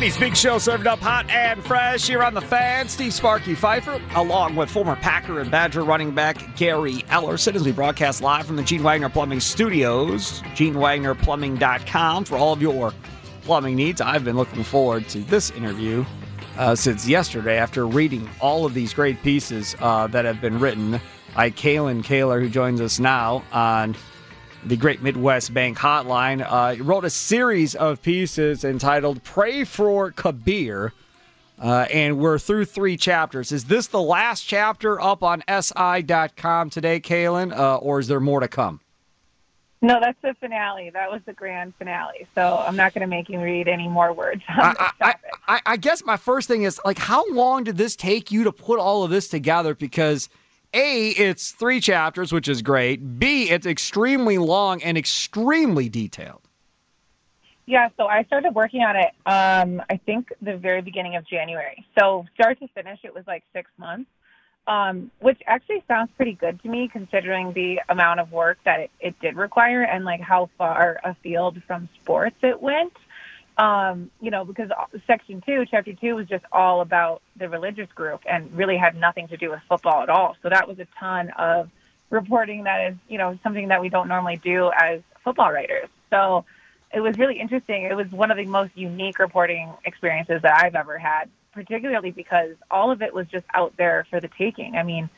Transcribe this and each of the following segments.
Wendy's Big Show served up hot and fresh here on the fan. Steve Sparky Fifer, along with former Packer and Badger running back Gary Ellerson, as we broadcast live from the Gene Wagner Plumbing Studios. GeneWagnerPlumbing.com for all of your plumbing needs. I've been looking forward to this interview uh, since yesterday after reading all of these great pieces uh, that have been written by Kalyn Kahler, who joins us now on the Great Midwest Bank Hotline, uh, wrote a series of pieces entitled Pray for Kabir. Uh, and we're through three chapters. Is this the last chapter up on SI.com today, Kalyn, uh, or is there more to come? No, that's the finale. That was the grand finale. So I'm not going to make you read any more words. I, I, I, I guess my first thing is like, how long did this take you to put all of this together? Because a, it's three chapters, which is great. B, it's extremely long and extremely detailed. Yeah, so I started working on it, um, I think, the very beginning of January. So, start to finish, it was like six months, um, which actually sounds pretty good to me considering the amount of work that it, it did require and like how far afield from sports it went um, you know, because section two, chapter two was just all about the religious group and really had nothing to do with football at all. So that was a ton of reporting that is, you know, something that we don't normally do as football writers. So it was really interesting. It was one of the most unique reporting experiences that I've ever had, particularly because all of it was just out there for the taking. I mean,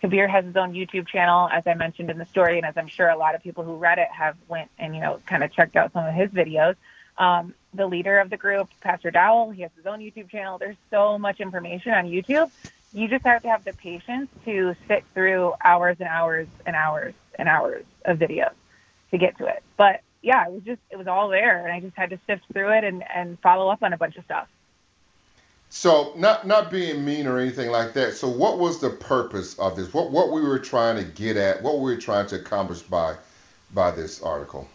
Kabir has his own YouTube channel, as I mentioned in the story, and as I'm sure a lot of people who read it have went and you know kind of checked out some of his videos. Um, the leader of the group, Pastor Dowell. He has his own YouTube channel. There's so much information on YouTube. You just have to have the patience to sit through hours and hours and hours and hours of videos to get to it. But yeah, it was just it was all there, and I just had to sift through it and and follow up on a bunch of stuff. So, not not being mean or anything like that. So, what was the purpose of this? What what we were trying to get at? What we were trying to accomplish by by this article?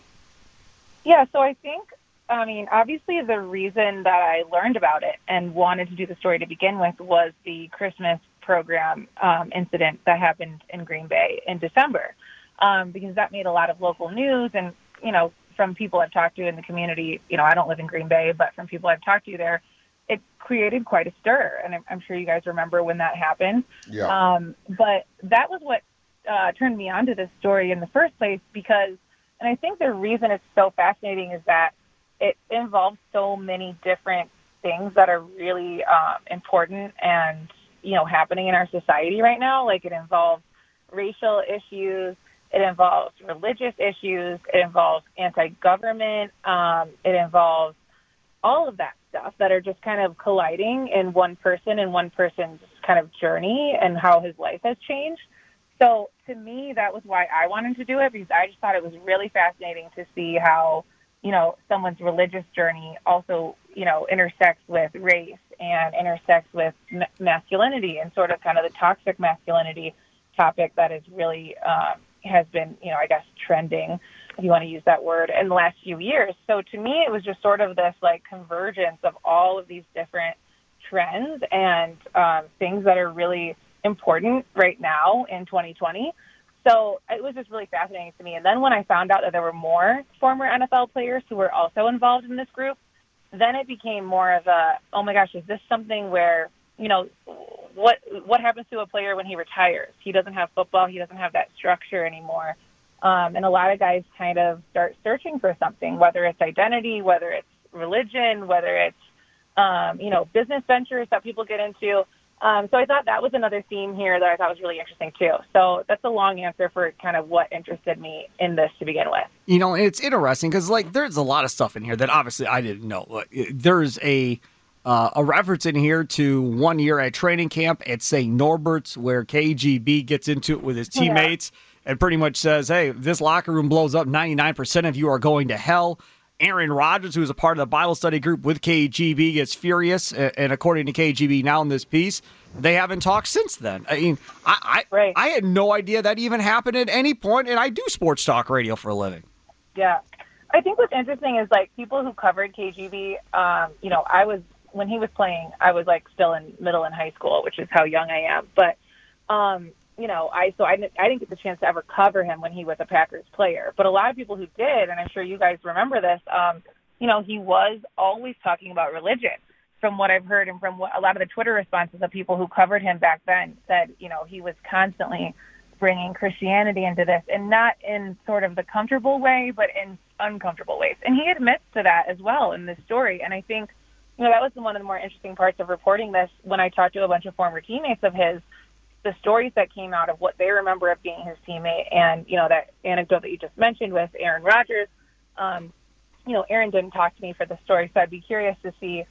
Yeah, so I think I mean, obviously, the reason that I learned about it and wanted to do the story to begin with was the Christmas program um, incident that happened in Green Bay in December, um, because that made a lot of local news. And, you know, from people I've talked to in the community, you know, I don't live in Green Bay, but from people I've talked to there, it created quite a stir. And I'm, I'm sure you guys remember when that happened. Yeah. Um, but that was what uh, turned me on to this story in the first place because, and I think the reason it's so fascinating is that it involves so many different things that are really um, important and you know happening in our society right now. Like it involves racial issues, it involves religious issues, it involves anti-government, um, it involves all of that stuff that are just kind of colliding in one person and one person's kind of journey and how his life has changed. So to me, that was why I wanted to do it because I just thought it was really fascinating to see how you know, someone's religious journey also, you know, intersects with race and intersects with ma- masculinity and sort of kind of the toxic masculinity topic that is really um, has been, you know, I guess trending, if you want to use that word, in the last few years. So to me, it was just sort of this like convergence of all of these different trends and um, things that are really important right now in 2020 so it was just really fascinating to me. And then when I found out that there were more former NFL players who were also involved in this group, then it became more of a, oh my gosh, is this something where, you know, what what happens to a player when he retires? He doesn't have football, he doesn't have that structure anymore. Um, and a lot of guys kind of start searching for something, whether it's identity, whether it's religion, whether it's um, you know business ventures that people get into. Um, so I thought that was another theme here that I thought was really interesting too. So that's a long answer for kind of what interested me in this to begin with. You know, it's interesting because like there's a lot of stuff in here that obviously I didn't know. There's a uh, a reference in here to one year at training camp at St. Norbert's where KGB gets into it with his teammates yeah. and pretty much says, "Hey, this locker room blows up. 99% of you are going to hell." Aaron Rodgers, who is a part of the Bible study group with KGB, gets furious. And according to KGB now in this piece, they haven't talked since then. I mean, I I, right. I had no idea that even happened at any point, and I do sports talk radio for a living. Yeah. I think what's interesting is like people who covered KGB, um, you know, I was when he was playing, I was like still in middle and high school, which is how young I am. But um, you know, I so I didn't I didn't get the chance to ever cover him when he was a Packers player. But a lot of people who did, and I'm sure you guys remember this, um, you know, he was always talking about religion. From what I've heard and from what, a lot of the Twitter responses of people who covered him back then said, you know, he was constantly bringing Christianity into this, and not in sort of the comfortable way, but in uncomfortable ways. And he admits to that as well in this story. And I think, you know, that was one of the more interesting parts of reporting this when I talked to a bunch of former teammates of his the stories that came out of what they remember of being his teammate and, you know, that anecdote that you just mentioned with Aaron Rodgers, um, you know, Aaron didn't talk to me for the story, so I'd be curious to see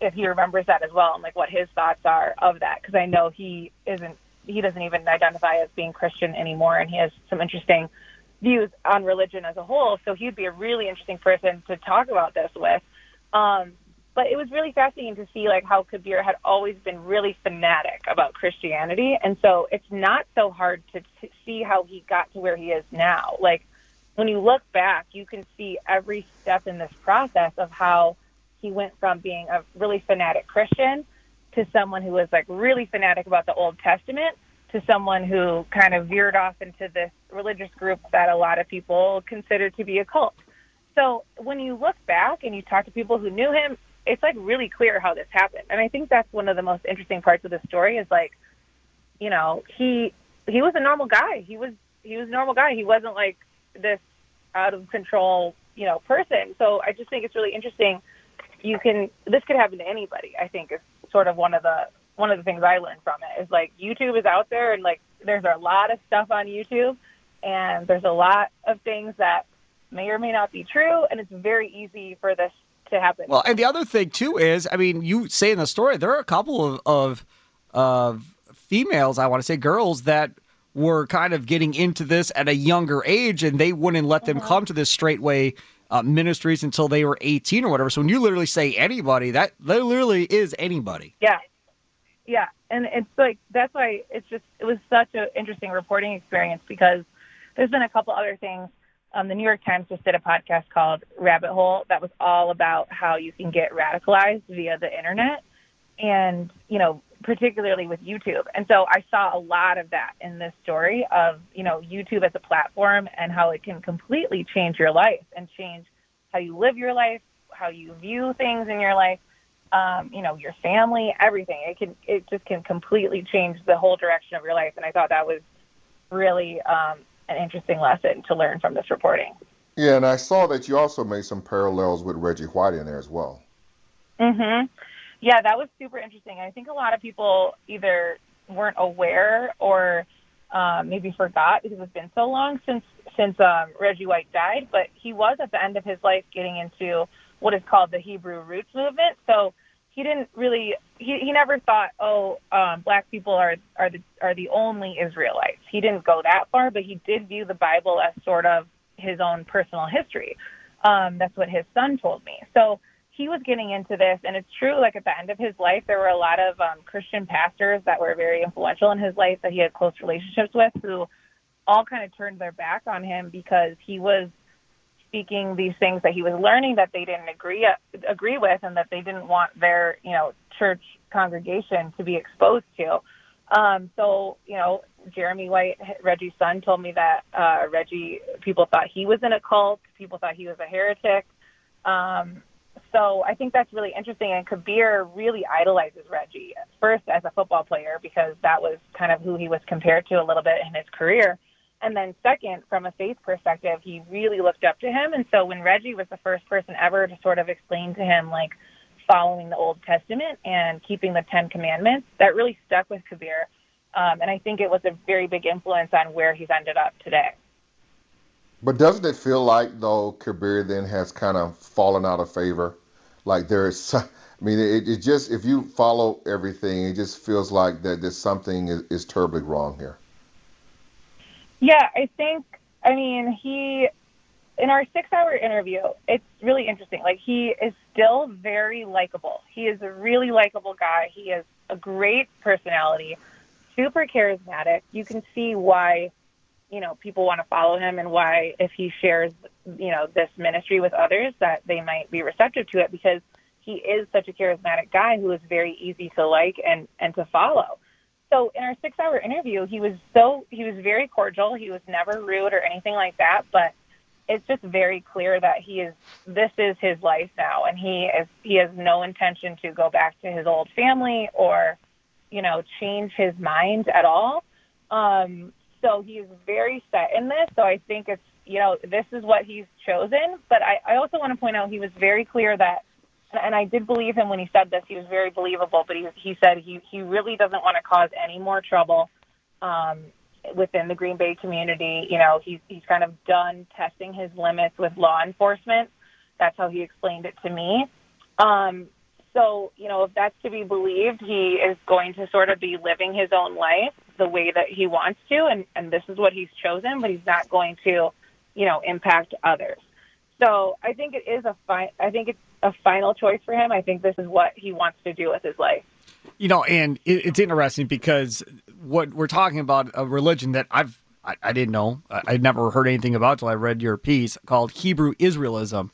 if he remembers that as well and like what his thoughts are of that because I know he isn't he doesn't even identify as being Christian anymore and he has some interesting views on religion as a whole. So he'd be a really interesting person to talk about this with. Um but it was really fascinating to see like how Kabir had always been really fanatic about Christianity, and so it's not so hard to t- see how he got to where he is now. Like when you look back, you can see every step in this process of how he went from being a really fanatic Christian to someone who was like really fanatic about the Old Testament to someone who kind of veered off into this religious group that a lot of people consider to be a cult. So when you look back and you talk to people who knew him, it's like really clear how this happened. And I think that's one of the most interesting parts of the story is like, you know, he he was a normal guy. He was he was a normal guy. He wasn't like this out of control, you know, person. So I just think it's really interesting. You can this could happen to anybody. I think is sort of one of the one of the things I learned from it is like YouTube is out there and like there's a lot of stuff on YouTube and there's a lot of things that may or may not be true and it's very easy for this to happen. Well, and the other thing too is, I mean, you say in the story there are a couple of of, of females, I want to say girls that were kind of getting into this at a younger age, and they wouldn't let them uh-huh. come to this Straitway uh, ministries until they were 18 or whatever. So when you literally say anybody, that literally is anybody. Yeah, yeah, and it's like that's why it's just it was such an interesting reporting experience because there's been a couple other things um, the New York Times just did a podcast called Rabbit Hole that was all about how you can get radicalized via the internet and, you know, particularly with YouTube. And so I saw a lot of that in this story of, you know, YouTube as a platform and how it can completely change your life and change how you live your life, how you view things in your life, um, you know, your family, everything. It can, it just can completely change the whole direction of your life. And I thought that was really um, an interesting lesson to learn from this reporting. Yeah, and I saw that you also made some parallels with Reggie White in there as well. Mhm. Yeah, that was super interesting. I think a lot of people either weren't aware or um, maybe forgot because it's been so long since since um, Reggie White died. But he was at the end of his life getting into what is called the Hebrew Roots movement. So he didn't really he, he never thought oh um, black people are are the are the only Israelites. He didn't go that far, but he did view the Bible as sort of his own personal history. Um, that's what his son told me. So he was getting into this, and it's true. Like at the end of his life, there were a lot of um, Christian pastors that were very influential in his life that he had close relationships with, who all kind of turned their back on him because he was speaking these things that he was learning that they didn't agree agree with and that they didn't want their you know church congregation to be exposed to. Um, so you know Jeremy White, Reggie's son, told me that uh, Reggie people thought he was in a cult. People thought he was a heretic. Um, so I think that's really interesting. And Kabir really idolizes Reggie first as a football player because that was kind of who he was compared to a little bit in his career And then second, from a faith perspective, he really looked up to him. And so when Reggie was the first person ever to sort of explain to him like following the Old Testament and keeping the Ten Commandments, that really stuck with Kabir. Um, and I think it was a very big influence on where he's ended up today. But doesn't it feel like though Kabir then has kind of fallen out of favor? Like there's, I mean, it, it just if you follow everything, it just feels like that there's something is, is terribly wrong here. Yeah, I think. I mean, he in our six-hour interview, it's really interesting. Like he is still very likable. He is a really likable guy. He has a great personality, super charismatic. You can see why you know people want to follow him and why if he shares you know this ministry with others that they might be receptive to it because he is such a charismatic guy who is very easy to like and and to follow so in our six hour interview he was so he was very cordial he was never rude or anything like that but it's just very clear that he is this is his life now and he is he has no intention to go back to his old family or you know change his mind at all um so he's very set in this. So I think it's, you know, this is what he's chosen. But I, I also want to point out he was very clear that, and I did believe him when he said this. He was very believable, but he, he said he, he really doesn't want to cause any more trouble um, within the Green Bay community. You know, he's, he's kind of done testing his limits with law enforcement. That's how he explained it to me. Um, so, you know, if that's to be believed, he is going to sort of be living his own life the way that he wants to, and, and this is what he's chosen, but he's not going to, you know, impact others. So I think it is a fi- I think it's a final choice for him. I think this is what he wants to do with his life. You know, and it, it's interesting because what we're talking about a religion that I've I, I didn't know I, I'd never heard anything about till I read your piece called Hebrew Israelism.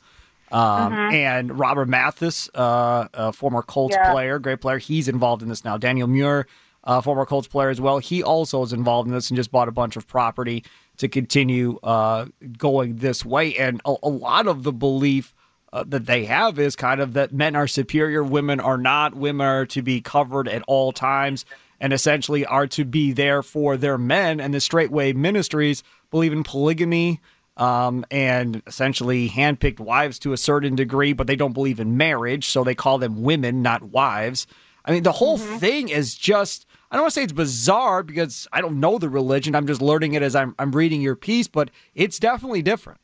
Um, mm-hmm. And Robert Mathis, uh, a former Colts yeah. player, great player, he's involved in this now. Daniel Muir, uh, former Colts player as well, he also is involved in this and just bought a bunch of property to continue uh, going this way. And a, a lot of the belief uh, that they have is kind of that men are superior, women are not. Women are to be covered at all times and essentially are to be there for their men. And the Straitway Ministries believe in polygamy um, and essentially handpicked wives to a certain degree, but they don't believe in marriage, so they call them women, not wives. I mean, the whole mm-hmm. thing is just. I don't want to say it's bizarre because I don't know the religion. I'm just learning it as I'm, I'm reading your piece, but it's definitely different.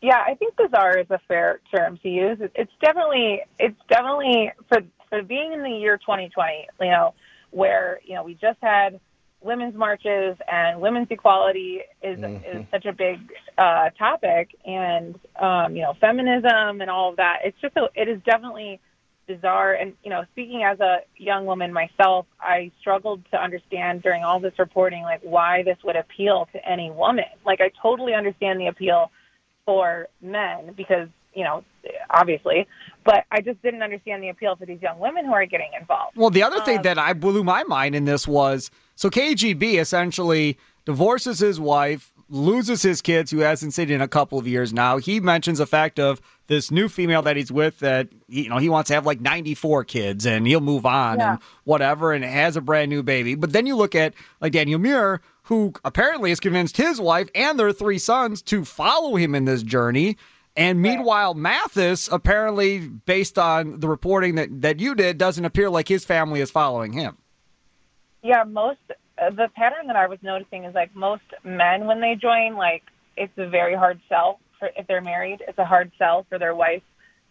Yeah, I think bizarre is a fair term to use. It's definitely it's definitely for for being in the year 2020, you know, where you know we just had women's marches and women's equality is mm-hmm. is such a big uh, topic, and um, you know, feminism and all of that. It's just a, it is definitely bizarre. And you know, speaking as a young woman myself, I struggled to understand during all this reporting, like why this would appeal to any woman. Like I totally understand the appeal for men because you know, obviously, but I just didn't understand the appeal for these young women who are getting involved. Well, the other thing um, that I blew my mind in this was so KGB essentially divorces his wife, loses his kids, who hasn't seen in a couple of years now. He mentions the fact of this new female that he's with that you know he wants to have like 94 kids and he'll move on yeah. and whatever and has a brand new baby. But then you look at like Daniel Muir who apparently has convinced his wife and their three sons to follow him in this journey. And meanwhile, Mathis, apparently, based on the reporting that, that you did, doesn't appear like his family is following him. Yeah, most uh, the pattern that I was noticing is like most men when they join, like it's a very hard sell for if they're married. It's a hard sell for their wife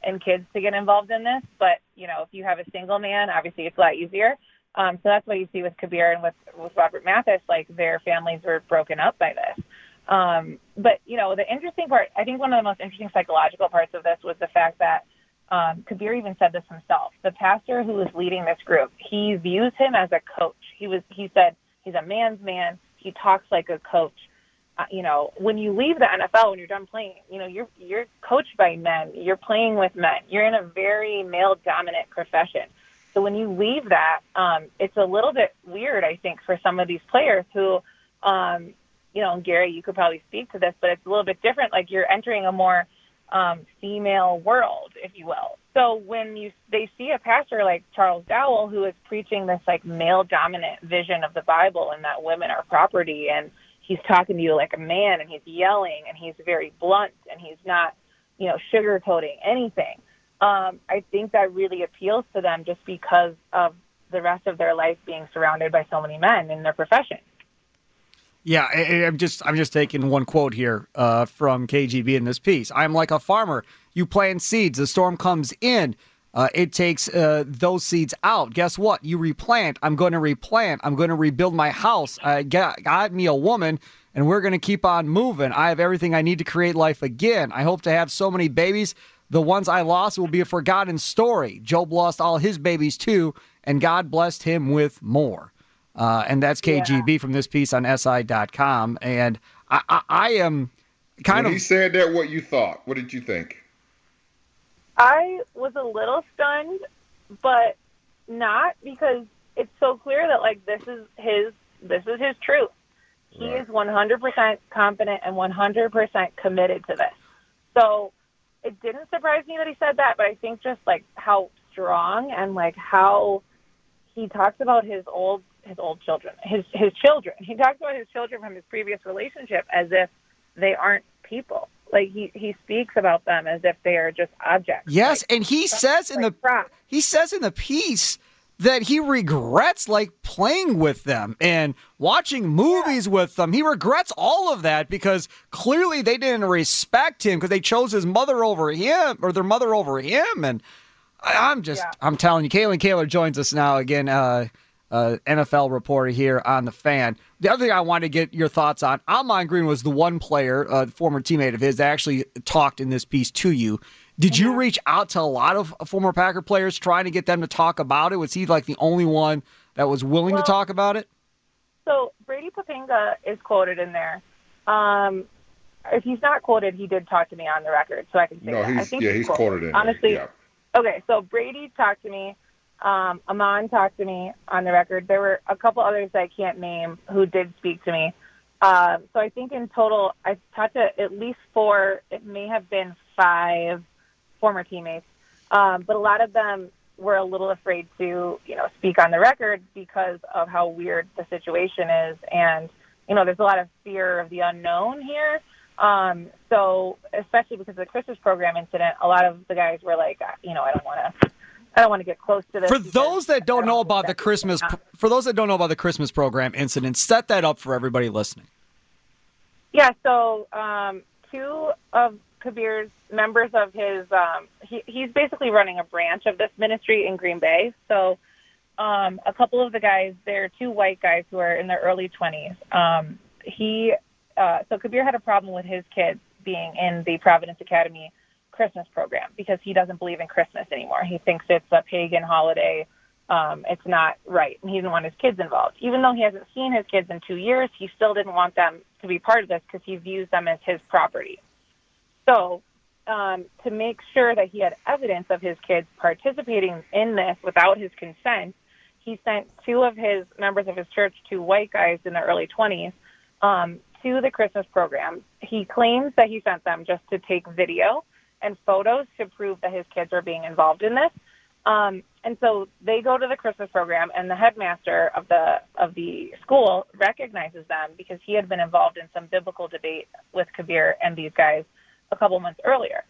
and kids to get involved in this. But you know, if you have a single man, obviously it's a lot easier. Um, so that's what you see with Kabir and with with Robert Mathis. Like their families were broken up by this. Um, but you know, the interesting part, I think one of the most interesting psychological parts of this was the fact that um, Kabir even said this himself. The pastor who was leading this group, he views him as a coach. He was, he said, he's a man's man. He talks like a coach. Uh, you know, when you leave the NFL, when you're done playing, you know, you're you're coached by men. You're playing with men. You're in a very male-dominant profession. So when you leave that, um, it's a little bit weird, I think, for some of these players who, um, you know, Gary, you could probably speak to this, but it's a little bit different. Like you're entering a more um, female world, if you will. So when you they see a pastor like Charles Dowell who is preaching this like male dominant vision of the Bible and that women are property and he's talking to you like a man and he's yelling and he's very blunt and he's not, you know, sugarcoating anything. Um, I think that really appeals to them just because of the rest of their life being surrounded by so many men in their profession. Yeah, I, am just I'm just taking one quote here uh, from KGB in this piece. I'm like a farmer. You plant seeds. The storm comes in. Uh, it takes uh, those seeds out. Guess what? You replant. I'm going to replant. I'm going to rebuild my house. I got, got me a woman, and we're going to keep on moving. I have everything I need to create life again. I hope to have so many babies. The ones I lost will be a forgotten story. Job lost all his babies too, and God blessed him with more. Uh, and that's KGB yeah. from this piece on SI.com. And I, I, I am kind when of. He said that. What you thought? What did you think? I was a little stunned, but not because it's so clear that like this is his this is his truth. He right. is 100% confident and 100% committed to this. So it didn't surprise me that he said that, but I think just like how strong and like how he talks about his old his old children, his his children. He talks about his children from his previous relationship as if they aren't people. Like he he speaks about them as if they are just objects. Yes, like, and he says in the he says in the piece that he regrets like playing with them and watching movies yeah. with them. He regrets all of that because clearly they didn't respect him because they chose his mother over him or their mother over him. And I, am just, yeah. I'm telling you, Kalyn Kahler joins us now again. Uh, uh, NFL reporter here on the fan. The other thing I wanted to get your thoughts on, Ahman Green was the one player, a uh, former teammate of his, that actually talked in this piece to you. Did you reach out to a lot of former Packer players trying to get them to talk about it? Was he like the only one that was willing well, to talk about it? So Brady Poppinga is quoted in there. Um, if he's not quoted, he did talk to me on the record, so I can say no, that. He's, I think yeah, he's, quoted. quoted in Honestly, yeah. okay. So Brady talked to me. Um, Ahman talked to me on the record. There were a couple others that I can't name who did speak to me. Uh, so I think in total, I talked to at least four. It may have been five former teammates, um, but a lot of them were a little afraid to, you know, speak on the record because of how weird the situation is, and you know, there's a lot of fear of the unknown here. Um, so especially because of the Christmas program incident, a lot of the guys were like, you know, I don't want to I don't want to get close to this. For those that don't know about the Christmas, for those that don't know about the Christmas program incident, set that up for everybody listening. Yeah, so um, two of Kabir's members of his, um, he, he's basically running a branch of this ministry in Green Bay. So um, a couple of the guys, they're two white guys who are in their early 20s. Um, he, uh, so Kabir had a problem with his kids being in the Providence Academy Christmas program because he doesn't believe in Christmas anymore. He thinks it's a pagan holiday. Um, it's not right. And he didn't want his kids involved. Even though he hasn't seen his kids in two years, he still didn't want them to be part of this because he views them as his property. So, um, to make sure that he had evidence of his kids participating in this without his consent, he sent two of his members of his church, two white guys in their early 20s, um, to the Christmas program. He claims that he sent them just to take video and photos to prove that his kids are being involved in this. Um, and so they go to the Christmas program, and the headmaster of the of the school recognizes them because he had been involved in some biblical debate with Kabir and these guys a couple months earlier.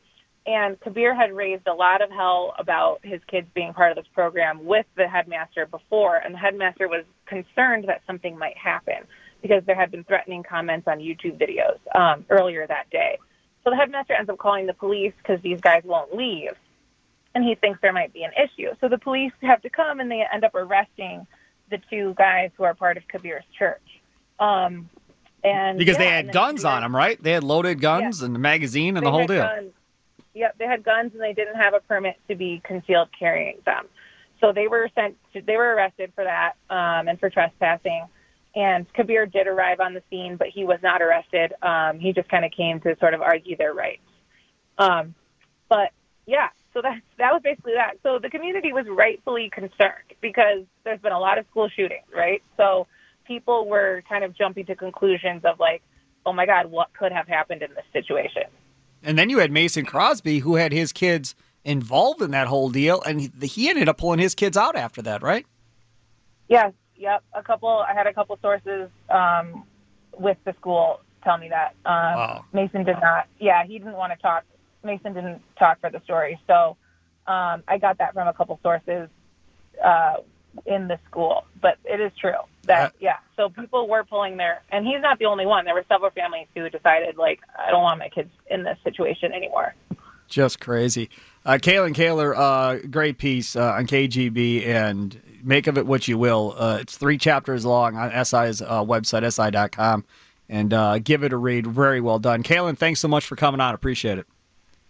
And Kabir had raised a lot of hell about his kids being part of this program with the headmaster before, and the headmaster was concerned that something might happen because there had been threatening comments on YouTube videos um, earlier that day. So the headmaster ends up calling the police because these guys won't leave. And he thinks there might be an issue. So the police have to come and they end up arresting the two guys who are part of Kabir's church. Um, and because yeah, they had guns on them, right? They had loaded guns yeah. and the magazine and they the whole deal. Guns. Yep, they had guns and they didn't have a permit to be concealed carrying them. So they were sent. To, they were arrested for that um, and for trespassing. And Kabir did arrive on the scene, but he was not arrested. Um, he just kind of came to sort of argue their rights. Um, but yeah, so that that was basically that. So the community was rightfully concerned because there's been a lot of school shootings, right? So people were kind of jumping to conclusions of like, oh my God, what could have happened in this situation? And then you had Mason Crosby, who had his kids involved in that whole deal, and he ended up pulling his kids out after that, right? Yes, Yep, a couple. I had a couple sources um, with the school tell me that. Um, Wow. Mason did not. Yeah, he didn't want to talk. Mason didn't talk for the story, so um, I got that from a couple sources uh, in the school. But it is true that Uh, yeah. So people were pulling their, and he's not the only one. There were several families who decided like I don't want my kids in this situation anymore. Just crazy. Uh, Kalyn Kahler, uh, great piece uh, on KGB, and make of it what you will. Uh, it's three chapters long on SI's uh, website, si.com, and uh, give it a read. Very well done. Kalyn, thanks so much for coming on. Appreciate it.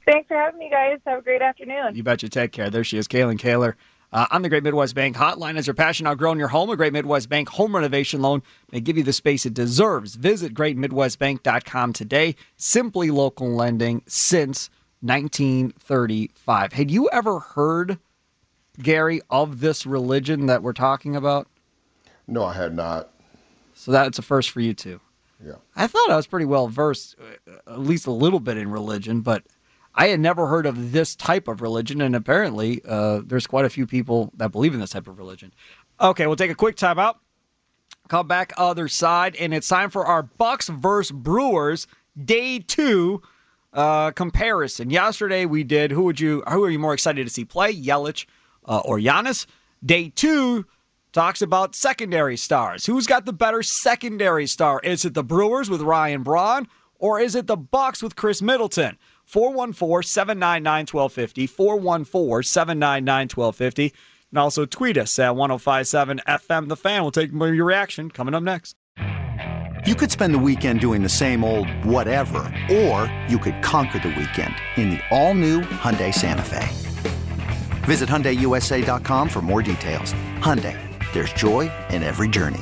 Thanks for having me, guys. Have a great afternoon. You betcha. Take care. There she is, Kalyn Kahler. Uh, on the Great Midwest Bank hotline, as your passion outgrown your home, a Great Midwest Bank home renovation loan may give you the space it deserves. Visit greatmidwestbank.com today. Simply local lending since 1935. Had you ever heard, Gary, of this religion that we're talking about? No, I had not. So that's a first for you too. Yeah. I thought I was pretty well versed, uh, at least a little bit in religion, but I had never heard of this type of religion, and apparently uh, there's quite a few people that believe in this type of religion. Okay, we'll take a quick time out. Come back other side, and it's time for our Bucks versus Brewers day two uh, comparison. Yesterday we did who would you who are you more excited to see play, Yelich uh, or Giannis? Day two talks about secondary stars. Who's got the better secondary star? Is it the Brewers with Ryan Braun or is it the Bucks with Khris Middleton? 414-799-1250, 414-799-1250. And also tweet us at 1057 FM The Fan. We'll take your reaction coming up next. You could spend the weekend doing the same old whatever, or you could conquer the weekend in the all-new Hyundai Santa Fe. Visit HyundaiUSA.com for more details. Hyundai, there's joy in every journey.